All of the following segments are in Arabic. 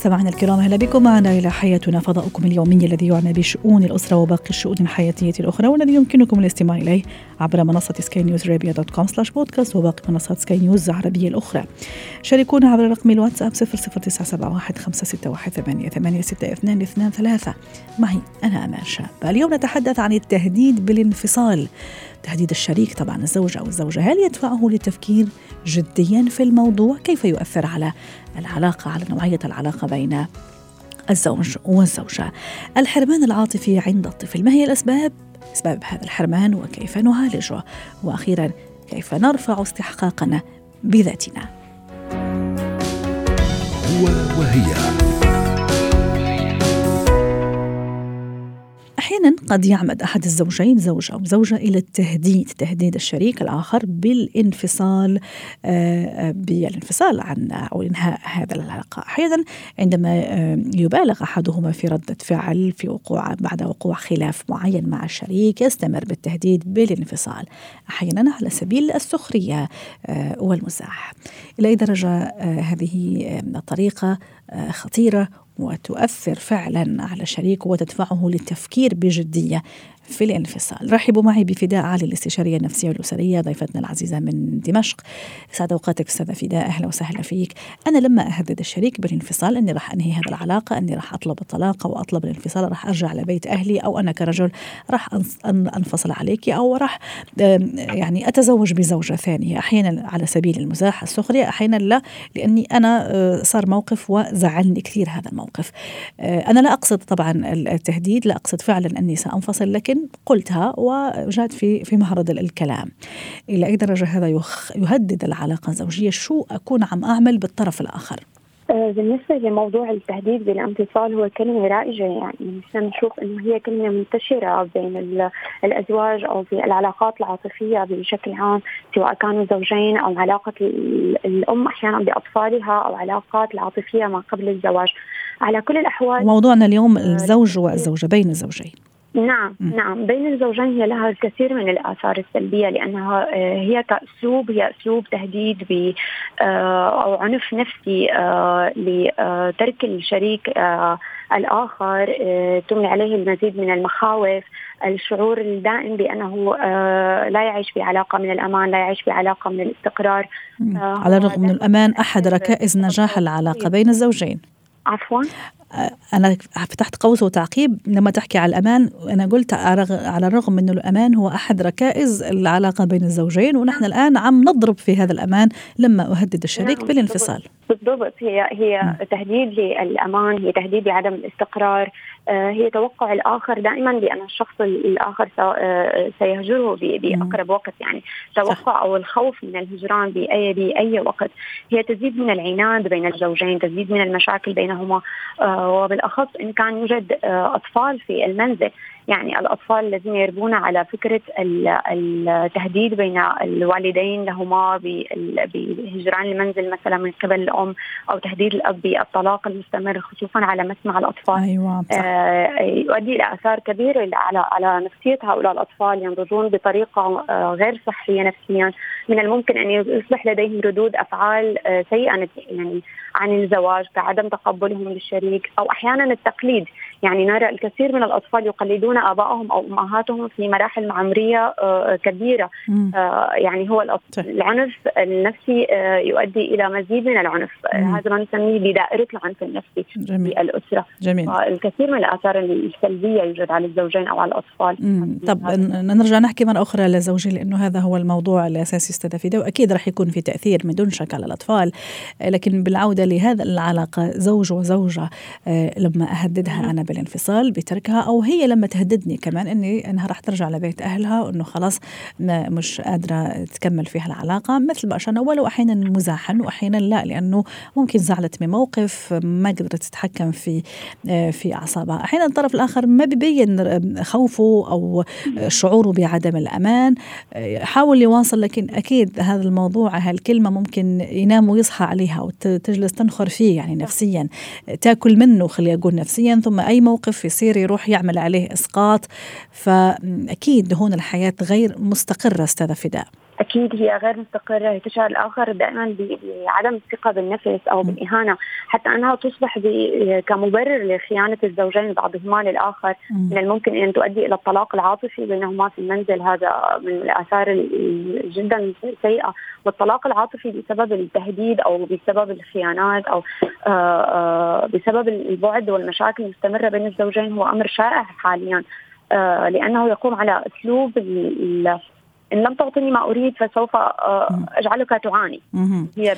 مستمعينا الكرام أهلا بكم معنا إلى حياتنا فضاؤكم اليومي الذي يعنى بشؤون الأسرة وباقي الشؤون الحياتية الأخرى والذي يمكنكم الاستماع إليه عبر منصة Sky News Arabia dot com slash podcast وباقي منصات سكاي نيوز العربية الأخرى. شاركونا عبر رقم الواتساب 00971 561 886223 معي أنا أمان شاب. اليوم نتحدث عن التهديد بالانفصال. تهديد الشريك طبعا الزوج أو الزوجة هل يدفعه للتفكير جديا في الموضوع؟ كيف يؤثر على العلاقة على نوعية العلاقة بين الزوج والزوجة. الحرمان العاطفي عند الطفل، ما هي الأسباب؟ أسباب هذا الحرمان وكيف نعالجه؟ وأخيرا كيف نرفع استحقاقنا بذاتنا. هو وهي أحيانا قد يعمد أحد الزوجين زوج أو زوجة إلى التهديد تهديد الشريك الآخر بالانفصال آه، بالانفصال عن أو إنهاء هذا العلاقة. أحيانا عندما آه، يبالغ أحدهما في ردة فعل في وقوع بعد وقوع خلاف معين مع الشريك يستمر بالتهديد بالانفصال. أحيانا على سبيل السخرية آه، والمزاح إلى أي درجة هذه الطريقة خطيرة وتؤثر فعلا على شريكه وتدفعه للتفكير بجدية في الانفصال. رحبوا معي بفداء علي الاستشارية النفسية والأسرية ضيفتنا العزيزة من دمشق. سعد أوقاتك أستاذة فداء أهلا وسهلا فيك. أنا لما أهدد الشريك بالانفصال أني راح أنهي هذه العلاقة أني راح أطلب الطلاق أو أطلب الانفصال راح أرجع لبيت أهلي أو أنا كرجل راح أنفصل عليك أو راح يعني أتزوج بزوجة ثانية. أحيانا على سبيل المزاح السخرية أحيانا لا لأني أنا آه، صار موقف وزعلني كثير هذا الموقف آه، أنا لا أقصد طبعا التهديد لا أقصد فعلا أني سأنفصل لكن قلتها وجاءت في في معرض الكلام. إلى أي درجة هذا يهدد العلاقة الزوجية؟ شو أكون عم أعمل بالطرف الآخر؟ آه، بالنسبة لموضوع التهديد بالانفصال هو كلمة رائجة يعني. نحن نشوف إنه هي كلمة منتشرة بين الأزواج أو في العلاقات العاطفية بشكل عام سواء كانوا زوجين أو علاقة الأم أحيانا بأطفالها أو علاقات العاطفية ما قبل الزواج. على كل الأحوال موضوعنا اليوم الزوج والزوجة بين الزوجين. نعم م. نعم. بين الزوجين هي لها الكثير من الآثار السلبية لأنها آه، هي كاسلوب هي أسلوب تهديد ب آه، أو عنف نفسي آه، لترك الشريك الآخر تملي عليه المزيد من المخاوف الشعور الدائم بأنه لا يعيش بعلاقة من الأمان لا يعيش بعلاقة من الاستقرار. على الرغم من الأمان أحد ركائز نجاح العلاقة بين الزوجين. عفوا أنا فتحت قوس وتعقيب لما تحكي على الأمان. أنا قلت على الرغم من الأمان هو أحد ركائز العلاقة بين الزوجين ونحن الآن عم نضرب في هذا الأمان لما أهدد الشريك نعم بالانفصال. بالضبط. هي هي تهديد للأمان هي تهديد بعدم الاستقرار. آه، هي توقع الآخر دائما بأن الشخص الآخر آه، سيهجره بأقرب وقت. يعني توقع أو الخوف من الهجران باي بأي وقت. هي تزيد من العناد بين الزوجين تزيد من المشاكل بينهما. آه، وبالأخص إن كان يوجد أطفال في المنزل. يعني الأطفال الذين يربون على فكرة التهديد بين الوالدين لهما بهجران المنزل مثلا من قبل الأم أو تهديد الأب بالطلاق المستمر خصوصا على مسمع الأطفال. صح. آه يؤدي إلى آثار كبيرة على على نفسية هؤلاء الأطفال ينضجون بطريقة آه غير صحية نفسيا. من الممكن أن يصبح لديهم ردود أفعال آه سيئة يعني عن الزواج كعدم تقبلهم للشريك أو أحيانا التقليد. يعني نرى الكثير من الأطفال يقلدون آبائهم أو أمهاتهم في مراحل عمرية آه، كبيرة. آه، يعني هو العنف النفسي آه، يؤدي إلى مزيد من العنف. هذا ما نسميه بدائرة العنف النفسي جميل. في الاسره جميل. الكثير من الآثار السلبية يوجد على الزوجين أو على الأطفال. طب نرجع نحكي مرة أخرى للزوجين لأنه هذا هو الموضوع الأساسي أستاذ فيدا وأكيد راح يكون في تأثير من دون شك على الأطفال. لكن بالعودة لهذا العلاقة زوج وزوجة لما أهددها أنا بالانفصال بتركها أو هي لما تهددني كمان إني أنها راح ترجع لبيت أهلها وإنه خلاص مش قادرة تكمل فيها العلاقة مثل ما اشرنا ولو أحيانا مزاحا واحيانا لا لأنه ممكن زعلت من موقف ما قدرت تتحكم في في أعصابها. أحيانا الطرف الآخر ما ببين خوفه أو شعوره بعدم الأمان. حاول يواصل لكن أكيد هذا الموضوع هالكلمة ممكن ينام ويصحى عليها وتجلس تنخر فيه يعني نفسيا. تاكل منه خلي أقول نفسيا ثم اي موقف يصير يروح يعمل عليه إسقاط فأكيد هون الحياة غير مستقرة أستاذة فداء. أكيد هي غير مستقرة تشعر الآخر دائما بعدم الثقة بالنفس أو بالإهانة. حتى أنها تصبح كمبرر لخيانة الزوجين بعضهما للآخر من الممكن أن تؤدي إلى الطلاق العاطفي بينهما في المنزل. هذا من الآثار جدا سيئة. والطلاق العاطفي بسبب التهديد أو بسبب الخيانات أو آه، آه، بسبب البعد والمشاكل المستمرة بين الزوجين هو أمر شائع حاليا. آه، لأنه يقوم على أسلوب إن لم تعطني ما أريد فسوف آه، أجعلك تعاني. هي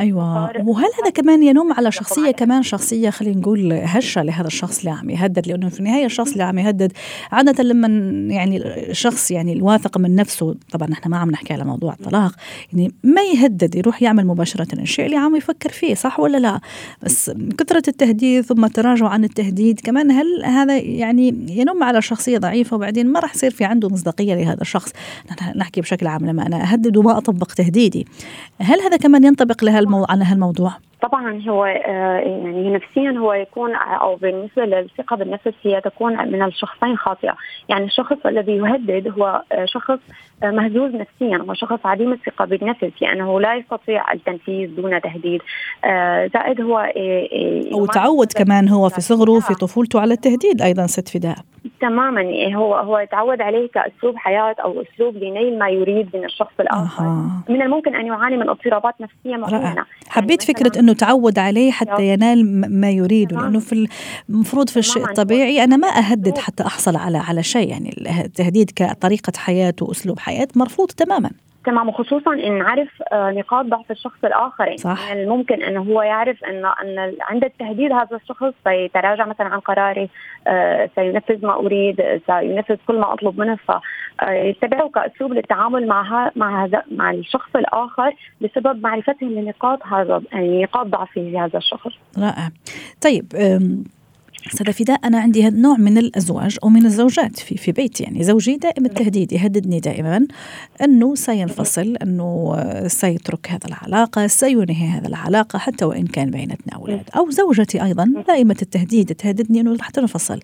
أيوه. وهل هذا كمان ينم على شخصية كمان شخصية خلينا نقول هشة لهذا الشخص اللي عم يهدد لأنه في النهاية الشخص اللي عم يهدد عادة لما يعني الشخص يعني الواثق من نفسه طبعا إحنا ما عم نحكي على موضوع الطلاق يعني ما يهدد يروح يعمل مباشرة الشيء اللي عم يفكر فيه صح ولا لا؟ بس كثرة التهديد ثم التراجع عن التهديد كمان هل هذا يعني ينم على شخصية ضعيفة؟ وبعدين ما راح يصير في عنده مصداقية لهذا الشخص؟ نحكي بشكل عام لما أنا أهدد وما أطبق تهديدي. هل هذا كمان ينطبق لهالمو... على هالموضوع؟ طبعا هو آه، يعني نفسيا هو يكون أو بالنسبة للثقة بالنفس هي تكون من الشخصين خاطئة، يعني الشخص الذي يهدد هو آه، شخص آه، مهزوز نفسيا هو شخص عديم الثقة بالنفس. لأنه لا يستطيع التنفيذ دون تهديد. زائد هو أو تعود كمان هو في صغره في طفولته على التهديد أيضا ست فداء. تماما. يعني هو هو يتعود عليه كأسلوب حياة أو أسلوب لنيل ما يريد من الشخص الآخر. آه. من الممكن أن يعاني من اضطرابات نفسية معينه حبيت يعني فكرة إنه تعود عليه حتى ينال ما يريده لأنه في المفروض في الشيء الطبيعي أنا ما أهدد حتى أحصل على على شيء يعني التهديد كطريقة حياة وأسلوب حياة مرفوض تماما. تمام وخصوصا إن نعرف آه، نقاط ضعف الشخص الآخر. يعني صح. من الممكن انه هو يعرف انه إن عند التهديد هذا الشخص سيتراجع مثلا عن قراري آه، سينفذ ما أريد سينفذ كل ما أطلب منه فيتبعه كأسلوب للتعامل مع مع هذا مع الشخص الآخر بسبب معرفته لنقاط هذا يعني نقاط ضعفه لهذا الشخص. رائع. طيب أستاذة فداء أنا عندي هذا نوع من الأزواج أو من الزوجات في في بيتي. يعني زوجي دائم التهديد يهددني دائما أنه سينفصل أنه سيترك هذا العلاقة سينهي هذا العلاقة حتى وإن كان بينتنا أولاد. أو زوجتي أيضا دائمة التهديد تهددني أنه رح تنفصل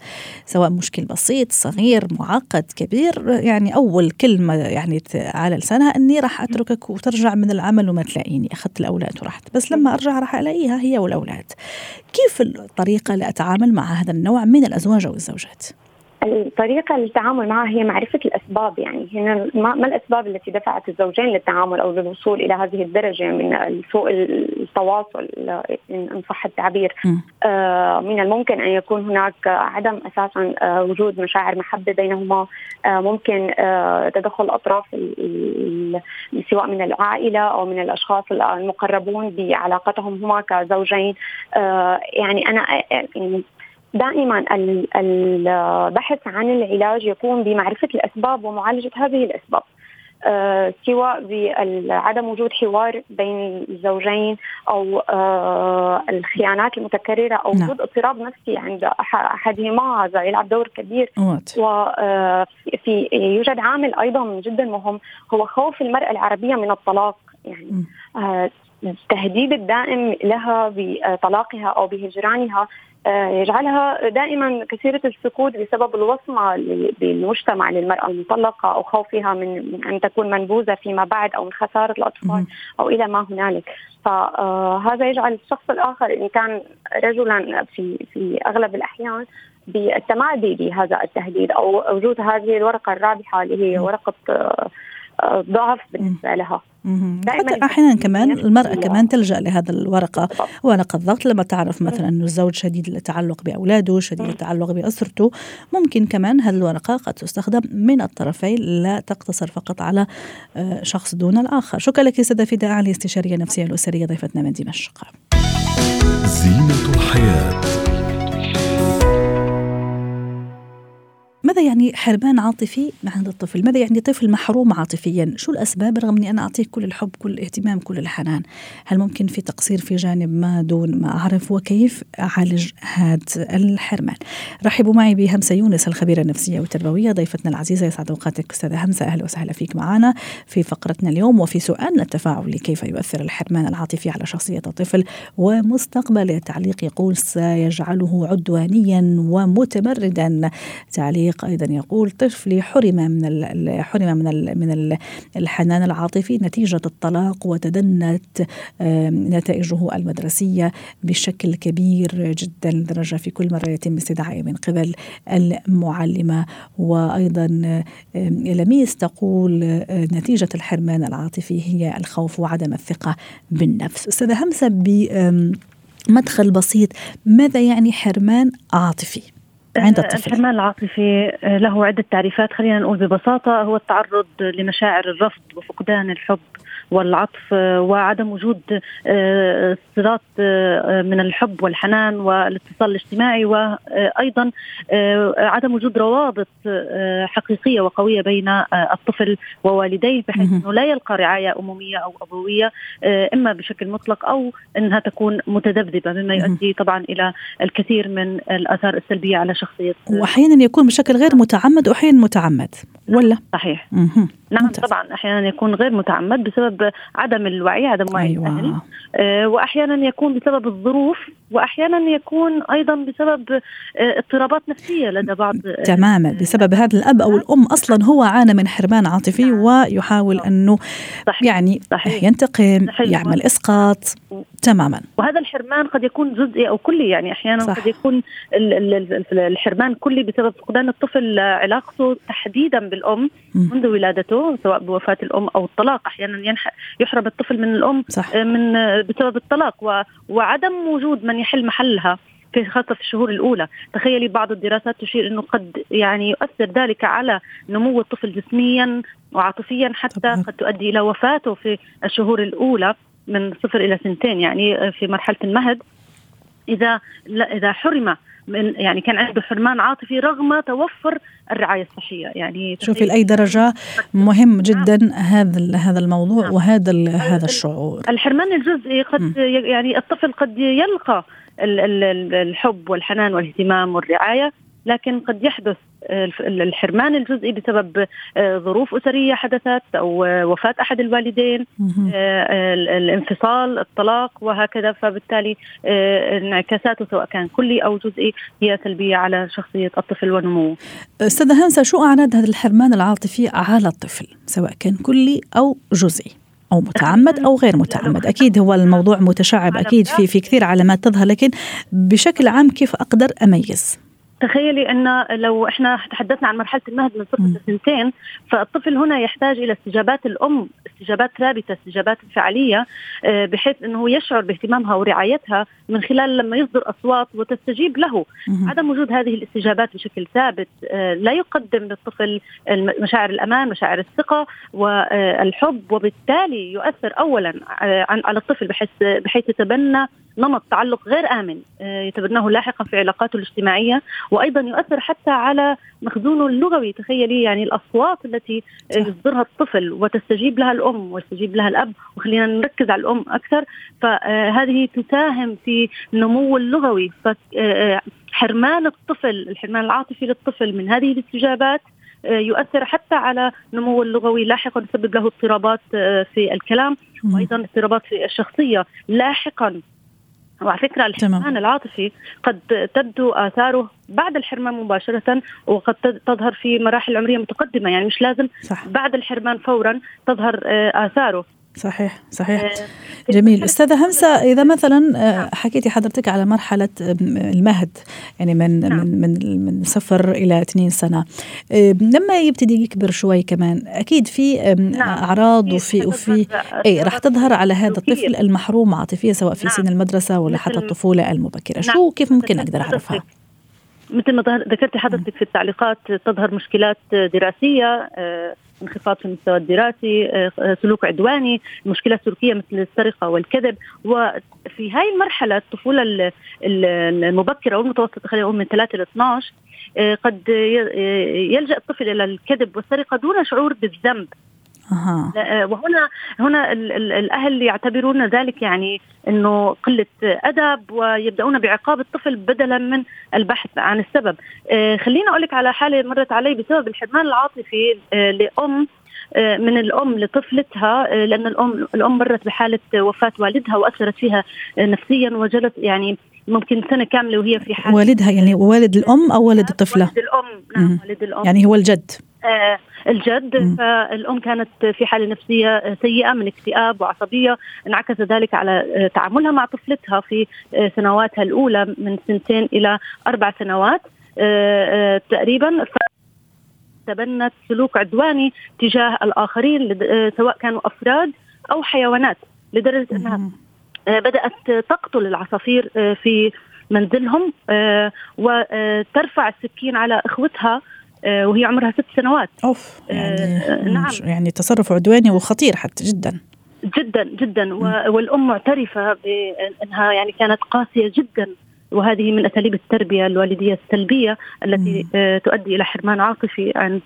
سواء مشكل بسيط صغير معقد كبير. يعني أول كلمة يعني على لسانها أني راح أتركك وترجع من العمل وما تلاقيني. أخذت الأولاد ورحت بس لما أرجع راح ألاقيها هي والأولاد. كيف الطريقة لأتعامل مع هذا النوع من الأزواج أو الزوجات؟ الطريقة للتعامل معها هي معرفة الأسباب يعني هنا ما الأسباب التي دفعت الزوجين للتعامل أو للوصول إلى هذه الدرجة من سوء التواصل إن صح التعبير؟ آه من الممكن أن يكون هناك عدم أساسا آه وجود مشاعر محبة بينهما آه ممكن آه تدخل أطراف سواء من العائلة أو من الأشخاص المقربون بعلاقتهم هما كزوجين. آه يعني أنا يعني دائما البحث عن العلاج يكون بمعرفة الأسباب ومعالجة هذه الأسباب. آه سواء بعدم وجود حوار بين الزوجين أو آه الخيانات المتكررة أو نعم. وجود اضطراب نفسي عند أحدهما هذا يلعب دور كبير وفي آه يوجد عامل أيضا جدا مهم هو خوف المرأة العربية من الطلاق يعني التهديد الدائم لها بطلاقها أو بهجرانها يجعلها دائما كثيرة السكوت بسبب الوصمة بالمجتمع للمرأة المطلقة أو خوفها من أن تكون منبوذة فيما بعد أو من خسارة الأطفال أو إلى ما هنالك. فهذا يجعل الشخص الآخر إن كان رجلا في في أغلب الأحيان بالتمادي بهذا التهديد أو وجود هذه الورقة الرابحة اللي هي ورقة آه، ضعف بالنسبة لها. حتى أحيانا كمان المرأة كمان تلجأ لهذا الورقة. ورقه الضغط لما تعرف مثلا أنه الزوج شديد التعلق بأولاده شديد التعلق بأسرته. ممكن كمان هذه الورقة قد تستخدم من الطرفين لا تقتصر فقط على آه، شخص دون الآخر. شكرا لك سيده فداء علي استشاريه نفسيه الأسرية ضيفتنا من دمشق زينة الحياة. ماذا يعني حرمان عاطفي عند الطفل؟ ماذا يعني طفل محروم عاطفيا؟ شو الأسباب رغم أني أنا أعطيه كل الحب كل الاهتمام كل الحنان؟ هل ممكن في تقصير في جانب ما دون ما أعرف؟ وكيف أعالج هذا الحرمان؟ رحبوا معي بهمسة يونس الخبيرة النفسية والتربوية ضيفتنا العزيزة يسعد أوقاتك. أستاذة همسة أهلا وسهلا فيك معنا في فقرتنا اليوم. وفي سؤالنا التفاعلي كيف يؤثر الحرمان العاطفي على شخصية الطفل ومستقبله تعليق يقول سيجعله عدوانيا ومتمردا. تعليق أيضا يقول طفلي حرم من حرم من من الحنان العاطفي نتيجة الطلاق وتدنت نتائجه المدرسية بشكل كبير جدا لدرجة في كل مرة يتم استدعائه من قبل المعلمة وأيضا لميس تقول نتيجة الحرمان العاطفي هي الخوف وعدم الثقة بالنفس أستاذة همسة بمدخل بسيط ماذا يعني حرمان عاطفي؟ عند الطفل. الحرمان العاطفي له عدة تعريفات. خلينا نقول ببساطة هو التعرض لمشاعر الرفض وفقدان الحب. والعطف وعدم وجود آه، صلات آه، من الحب والحنان والاتصال الاجتماعي وأيضا آه، عدم وجود روابط حقيقية وقوية بين الطفل ووالديه بحيث إنه لا يلقى رعاية اموميه أو أبوية إما بشكل مطلق أو إنها تكون متذبذبة مما يؤدي طبعا إلى الكثير من الآثار السلبية على شخصية واحيانا يكون بشكل غير متعمد واحيانا متعمد ولا؟ صحيح. نعم ممتاز. طبعا أحيانا يكون غير متعمد بسبب عدم الوعي عدم وعي أيوة. الأهل آه وأحيانا يكون بسبب الظروف وأحيانا يكون أيضا بسبب آه اضطرابات نفسية لدى بعض آه تماما بسبب هذا الأب أو الأم أصلا هو عانى من حرمان عاطفي نعم. ويحاول أنه صحيح. يعني صحيح. ينتقم صحيح. يعمل إسقاط تماما وهذا الحرمان قد يكون جزئي أو كلي يعني أحيانا صح. قد يكون الحرمان كلي بسبب فقدان الطفل علاقته تحديدا بالأم منذ ولادته سواء بوفاة الأم أو الطلاق أحيانا يحرم الطفل من الأم صح. من بسبب الطلاق وعدم وجود من يحل محلها في خاصة في الشهور الأولى تخيلي بعض الدراسات تشير أنه قد يعني يؤثر ذلك على نمو الطفل جسميا وعاطفيا حتى. قد تؤدي إلى وفاته في الشهور الأولى من صفر إلى سنتين يعني في مرحلة المهد إذا إذا حرم من يعني كان عنده حرمان عاطفي رغم توفر الرعاية الصحية يعني شوفي لأي درجة مهم جدا هذا هذا الموضوع نعم. وهذا هذا الشعور الحرمان الجزئي قد م. يعني الطفل قد يلقى الحب والحنان والاهتمام والرعاية لكن قد يحدث الحرمان الجزئي بسبب آه، ظروف أسرية حدثت أو آه، وفاة أحد الوالدين آه، الانفصال الطلاق وهكذا. فبالتالي انعكاساته سواء كان كلي أو جزئي هي سلبية على شخصية الطفل ونموه. أستاذة هانسة شو أعراض هذا الحرمان العاطفي على الطفل؟ سواء كان كلي أو جزئي أو متعمد أو غير متعمد. أكيد هو الموضوع متشعب أكيد في في كثير علامات تظهر لكن بشكل عام كيف أقدر أميز؟ تخيلي أن لو إحنا تحدثنا عن مرحلة المهد من صفر لسنتين فالطفل هنا يحتاج إلى استجابات الأم استجابات ثابتة استجابات فعاليه آه، بحيث إنه يشعر باهتمامها ورعايتها من خلال لما يصدر أصوات وتستجيب له. عدم وجود هذه الاستجابات بشكل ثابت آه، لا يقدم للطفل مشاعر الأمان مشاعر الثقة والحب وبالتالي يؤثر اولا آه، على الطفل بحيث بحيث يتبنى نمط تعلق غير آمن يتبناه لاحقا في علاقاته الاجتماعية وأيضا يؤثر حتى على مخزونه اللغوي. تخيلي يعني الأصوات التي يصدرها الطفل وتستجيب لها الأم ويستجيب لها الأب وخلينا نركز على الأم أكثر. فهذه تساهم في النمو اللغوي. فحرمان الطفل الحرمان العاطفي للطفل من هذه الاستجابات يؤثر حتى على نمو اللغوي لاحقا يسبب له اضطرابات في الكلام وأيضا اضطرابات في الشخصية لاحقا. وعلى فكرة الحرمان العاطفي قد تبدو آثاره بعد الحرمان مباشرة وقد تظهر في مراحل عمرية متقدمة يعني مش لازم صح. بعد الحرمان فورا تظهر آه، آثاره صحيح صحيح آه، جميل أستاذة همسة إذا مثلا آه، نعم. حكيتي حضرتك على مرحلة المهد يعني من نعم. من من من صفر إلى اثنين سنة لما يبتدي يكبر شوي كمان أكيد في نعم. أعراض وفي وفي أي راح تظهر على هذا الطفل المحروم عاطفيا سواء في. سن المدرسة ولا حتى الطفولة المبكرة. شو كيف ممكن أقدر أعرفها مثل ما ذكرتي حضرتك في التعليقات تظهر مشكلات دراسية آه، انخفاض في المستوى الدراسي آه، سلوك عدواني مشكلات سلوكيه مثل السرقة والكذب. وفي هاي المرحلة الطفولة المبكرة والمتوسطة خلينا نقول من 3 ل 12 قد يلجأ الطفل إلى الكذب والسرقة دون شعور بالذنب. أه. وهنا هنا الأهل يعتبرون ذلك يعني إنه قلة أدب ويبدأون بعقاب الطفل بدلا من البحث عن السبب. أه، خليني أقول لك على حالة مرت علي بسبب الحرمان العاطفي أه، لأم من الأم لطفلتها لأن الأم الأم مرت بحالة وفاة والدها وأثرت فيها نفسيا وجلت يعني ممكن سنة كاملة وهي في حالة والدها يعني والد الأم أو والد الطفلة؟ والد الأم نعم والد الأم يعني هو الجد آه الجد م. فالأم كانت في حالة نفسية سيئة من اكتئاب وعصبية انعكس ذلك على تعاملها مع طفلتها في سنواتها الأولى من سنتين إلى أربع سنوات آه، آه، تقريبا تبنت سلوك عدواني تجاه الآخرين سواء كانوا أفراد أو حيوانات لدرجة أنها بدأت تقتل العصافير في منزلهم وترفع السكين على إخوتها آه، وهي عمرها ست سنوات. أوف يعني آه نعم. يعني تصرف عدواني وخطير حتى جدا. جدا جدا. والأم معترفة بأنها يعني كانت قاسية جدا. وهذه من أساليب التربية الوالدية السلبية التي آه تؤدي إلى حرمان عاطفي عند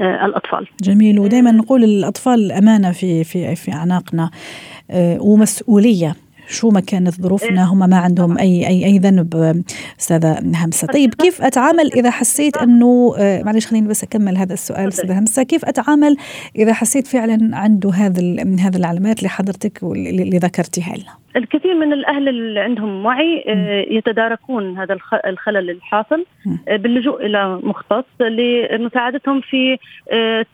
آه الأطفال. جميل. ودائما نقول الأطفال امانه في في في أعناقنا آه، ومسؤولية. شو ما كانت ظروفنا هم ما عندهم أي أي أي ذنب أستاذة همسة. طيب كيف أتعامل إذا حسيت إنه آه، معلش خليني بس أكمل هذا السؤال أستاذة همسة. كيف أتعامل إذا حسيت فعلا عنده هذا هذه العلامات اللي حضرتك اللي ذكرتيها لنا؟ الكثير من الأهل اللي عندهم وعي آه، يتداركون هذا الخلل الحاصل آه، باللجوء إلى مختص لمساعدتهم في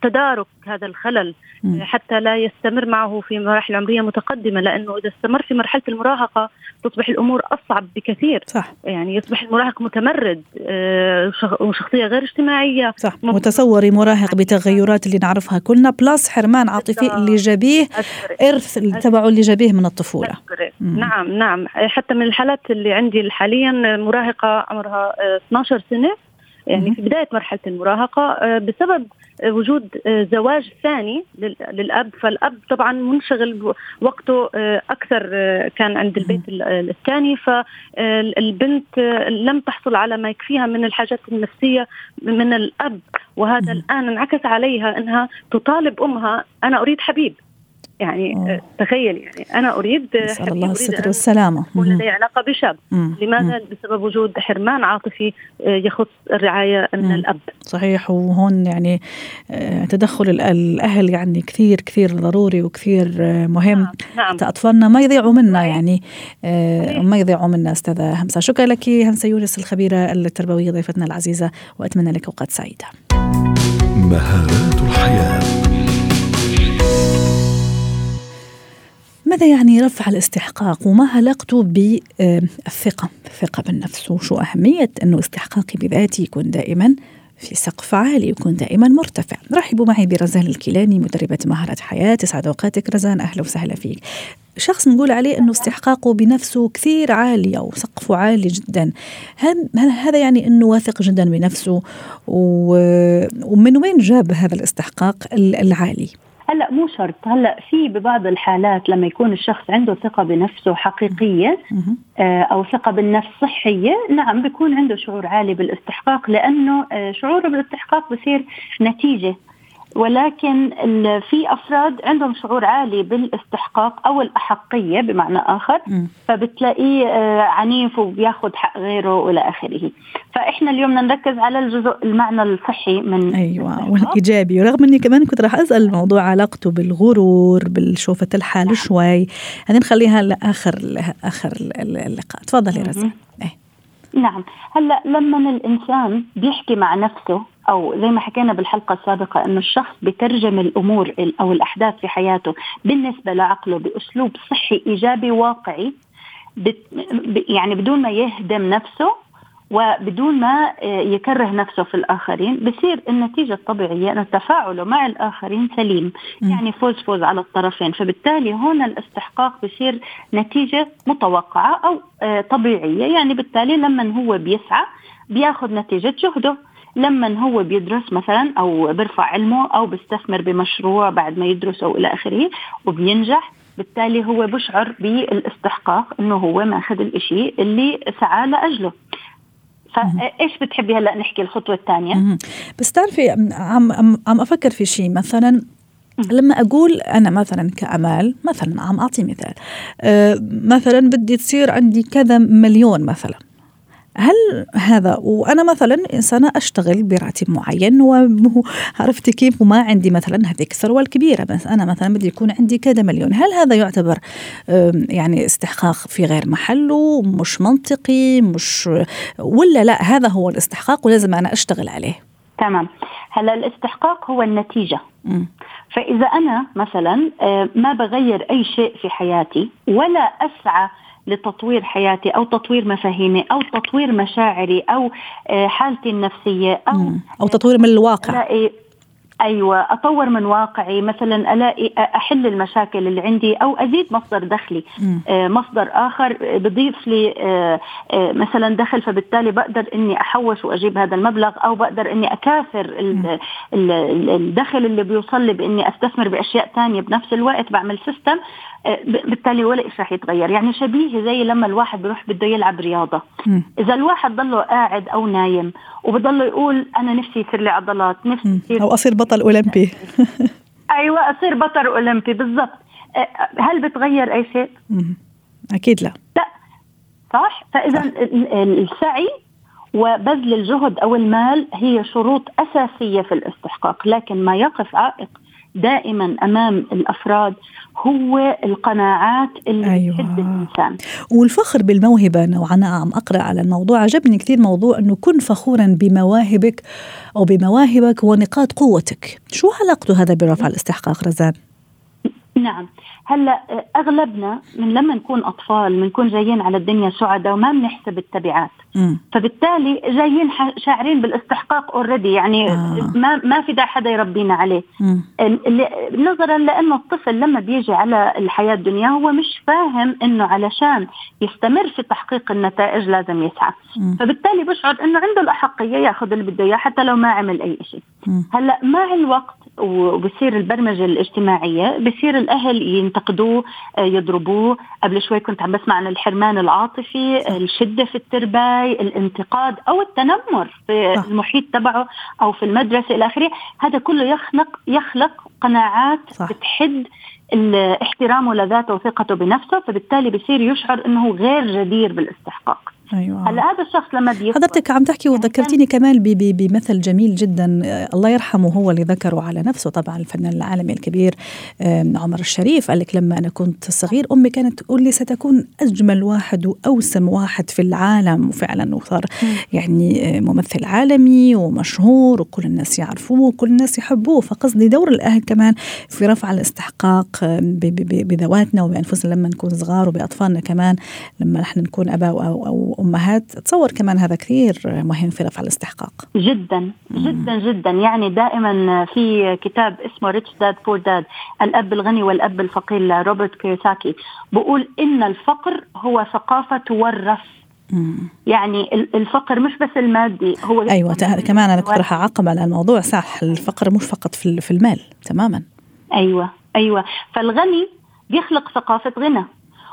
تدارك هذا الخلل حتى لا يستمر معه في مراحل عمرية متقدمة لأنه إذا استمر في مرحلة المراهقة تصبح الأمور أصعب بكثير. صح. يعني يصبح المراهق متمرد آه، وشخصية غير اجتماعية. صح. وتصوري مراهق بتغيرات اللي نعرفها كلنا بلس حرمان عاطفي اللي جابيه إرث تبعه اللي جابيه من الطفولة. نعم نعم. حتى من الحالات اللي عندي حاليا مراهقة عمرها 12 سنة. يعني في بداية مرحلة المراهقة آه، بسبب وجود آه، زواج ثاني للأب. فالأب طبعا منشغل وقته آه، أكثر كان عند البيت الثاني. فالبنت لم تحصل على ما يكفيها من الحاجات النفسية من الأب. وهذا الآن انعكس عليها إنها تطالب أمها أنا أريد حبيب. يعني أوه. تخيل يعني أنا أريد نسأل الله الستر والسلامة ولدي علاقة بشاب مم. لماذا مم. بسبب وجود حرمان عاطفي آه، يخص الرعاية من مم. الأب صحيح وهون يعني آه، تدخل الأهل يعني كثير كثير ضروري وكثير آه، مهم نعم. نعم. حتى أطفالنا ما يضيعوا منا يعني ما يضيعوا منا أستاذة همسة شكرا لك همسة يونس الخبيرة التربوية ضيفتنا العزيزة وأتمنى لك أوقات سعيدة مهارات الحياة ماذا يعني رفع الاستحقاق وما علاقته بالثقة؟ الثقة بالنفس وشو أهمية أنه استحقاقي بذاتي يكون دائما في سقف عالي يكون دائما مرتفع. رحبوا معي برزان الكيلاني مدربة مهارة حياة. تسعد أوقاتك رزان أهلا وسهلا فيك. شخص نقول عليه أنه استحقاقه بنفسه كثير عالي أو سقفه عالي جدا. هل هذا يعني أنه واثق جدا بنفسه؟ ومن وين جاب هذا الاستحقاق العالي؟ هلا مو شرط. هلا في ببعض الحالات لما يكون الشخص عنده ثقة بنفسه حقيقية آه، أو ثقة بالنفس صحية نعم بيكون عنده شعور عالي بالاستحقاق لأنه آه، شعوره بالاستحقاق بصير نتيجة. ولكن في أفراد عندهم شعور عالي بالاستحقاق أو الأحقية بمعنى آخر فبتلاقيه آه، عنيف وبياخذ حق غيره والى آخره. فإحنا اليوم نركز على الجزء المعنى الصحي من أيوه والإيجابي. ورغم إني كمان كنت راح أسأل الموضوع علاقته بالغرور بالشوفة الحال نعم. شوي. هذه نخليها لآخر اخر اللقاء. تفضلي إيه. نعم. هلا لما الإنسان بيحكي مع نفسه أو زي ما حكينا بالحلقة السابقة إنه الشخص بترجم الأمور أو الأحداث في حياته بالنسبة لعقله بأسلوب صحي إيجابي واقعي يعني بدون ما يهدم نفسه وبدون ما آه، يكره نفسه في الآخرين بصير النتيجة الطبيعية أن تفاعله مع الآخرين سليم. يعني فوز فوز على الطرفين. فبالتالي هنا الاستحقاق بصير نتيجة متوقعة أو آه، طبيعية. يعني بالتالي لما هو بيسعى بياخذ نتيجة جهده. لما هو بيدرس مثلا أو بيرفع علمه أو بيستثمر بمشروع بعد ما يدرسه إلى آخره وبينجح. بالتالي هو بشعر بالاستحقاق إنه هو ماخذ الإشي اللي سعى لأجله. فايش بتحبي هلأ نحكي الخطوة الثانية؟ بس تعرفي عم عم أفكر في شيء مثلا لما أقول أنا مثلا كأمال مثلا عم أعطي مثال أه مثلا بدي تصير عندي كذا مليون مثلا. هل هذا وأنا مثلا إنسانة أشتغل براتب معين وعرفتي كيف؟ وما عندي مثلا هذيك الثروة الكبيرة بس أنا مثلا بدي يكون عندي كذا مليون. هل هذا يعتبر يعني استحقاق في غير محله؟ مش منطقي؟ مش ولا لا هذا هو الاستحقاق ولازم أنا أشتغل عليه؟ تمام. هلا الاستحقاق هو النتيجة. م. فإذا أنا مثلا آه، ما بغير أي شيء في حياتي ولا أسعى لتطوير حياتي أو تطوير مفاهيمي أو تطوير مشاعري أو آه، حالتي النفسية أو أو تطوير من الواقع. أيوه أطور من واقعي مثلا ألاقي أحل المشاكل اللي عندي أو أزيد مصدر دخلي آه مصدر آخر بضيف لي آه مثلا دخل فبالتالي بقدر إني أحوش وأجيب هذا المبلغ أو بقدر إني اكاثر الدخل اللي بيوصل لي بإني أستثمر بأشياء ثانية بنفس الوقت بعمل سيستم بالتالي ولا شيء رح يتغير. يعني شبيه زي لما الواحد بيروح بده يلعب رياضة. م. إذا الواحد ضله قاعد أو نايم وبضله يقول أنا نفسي يصير لي عضلات نفسي يصير أو أصير بطل أولمبي. أيوة أصير بطل أولمبي بالضبط. آه، هل بتغير أي شيء؟ أكيد لا. لا. صح؟ فإذا السعي وبذل الجهد أو المال هي شروط أساسية في الاستحقاق لكن ما يقف عائق دائما أمام الأفراد هو القناعات اللي أيوة. الإنسان. والفخر بالموهبة نوعا ما عم أقرأ على الموضوع. عجبني كثير موضوع إنه كن فخورا بمواهبك أو بمواهبك ونقاط قوتك. شو علاقته هذا برفع الاستحقاق رزان؟ نعم. هلا أغلبنا من لما نكون أطفال بنكون جايين على الدنيا سعداء وما بنحسب التبعات. م. فبالتالي جايين شاعرين بالاستحقاق اوريدي يعني آه. ما ما في داعي حدا يربينا عليه. نظرا لأنه الطفل لما بيجي على الحياة الدنيا هو مش فاهم إنه علشان يستمر في تحقيق النتائج لازم يسعى. م. فبالتالي بشعر إنه عنده الأحقية ياخذ اللي بده إياه حتى لو ما عمل أي شيء هلا مع الوقت وبصير البرمجة الاجتماعية بصير الأهل ينتقدوه آه، يضربوه قبل شوي كنت عم بسمع عن الحرمان العاطفي الشدة في التربايه الانتقاد أو التنمر في صح. المحيط تبعه أو في المدرسة إلى آخره هذا كله يخلق يخلق قناعات صح. بتحد احترامه لذاته وثقته بنفسه فبالتالي بصير يشعر إنه غير جدير بالإستحقاق أيوه. هلا هذا الشخص لما بيكبر حضرتك عم تحكي يعني وذكرتيني كمان بمثل جميل جدا. الله يرحمه هو اللي ذكره على نفسه. طبعا الفنان العالمي الكبير عمر الشريف قال لك لما أنا كنت صغير أمي كانت تقول لي ستكون أجمل واحد وأوسم واحد في العالم. وفعلا وصار يعني ممثل عالمي ومشهور وكل الناس يعرفوه وكل الناس يحبوه. فقصدي دور الأهل كمان في رفع الاستحقاق بذواتنا وبأنفسنا لما نكون صغار وبأطفالنا كمان. لما نحن نكون أباء أو أو وامهات تصور كمان هذا كثير مهم في رفع الاستحقاق. جدا جدا جدا. يعني دائما في كتاب اسمه Rich Dad Poor Dad الأب الغني والأب الفقير لروبرت كيوساكي بقول إن الفقر هو ثقافة تورث يعني الفقر مش بس المادي هو أيوه كمان أنا كنت راح اعقب على الموضوع صح الفقر مش فقط في المال تماما. أيوه أيوه. فالغني بيخلق ثقافة غنى.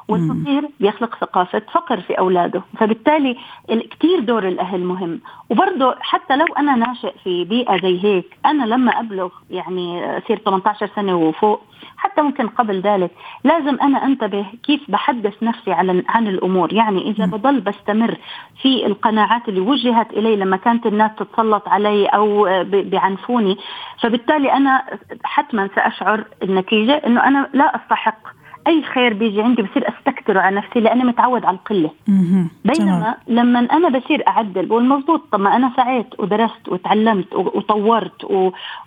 والفقير بيخلق ثقافة فقر في أولاده. فبالتالي كثير دور الأهل مهم. وبرضه حتى لو أنا ناشئ في بيئة زي هيك أنا لما أبلغ يعني أصير 18 سنة وفوق حتى ممكن قبل ذلك لازم أنا أنتبه كيف بحدث نفسي عن عن الأمور. يعني إذا بضل بستمر في القناعات اللي وجهت إلي لما كانت الناس تتسلط علي أو بعنفوني فبالتالي أنا حتما سأشعر النتيجة أنه أنا لا أستحق أي خير بيجي عندي بصير استكتره على نفسي لأني متعود على القلة. بينما لما أنا بصير أعدل بقول مضبوط طب ما أنا سعيت ودرست وتعلمت وطورت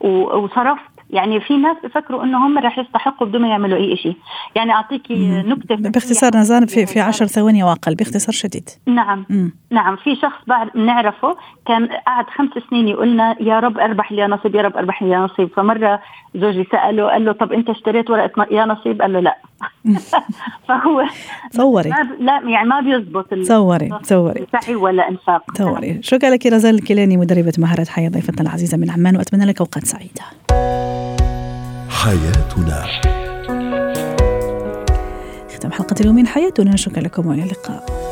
وصرفت. يعني في ناس بفكروا إنه هم رح يستحقوا بدون ما يعملوا أي شيء يعني أعطيكي نكتة باختصار نزار في في 10 ثواني واقل باختصار شديد. نعم. مم. نعم. في شخص بعد بنعرفه كان قعد خمس سنين يقولنا يا رب أربح لي يا نصيب يا رب أربح لي يا نصيب. فمرة زوجي سأله قال له طب أنت اشتريت ورقة يا نصيب. قال له لا. فهو تصوري لا يعني ما بيزبط تصوري تصوري سعي ولا انفاق. تصوري شكرا لك رزان الكيلاني مدربة مهارات حياة ضيفتنا العزيزة من عمان وأتمنى لك أوقات سعيدة. حياتنا. ختام حلقة اليوم من حياتنا. شكرا لكم وإلى اللقاء.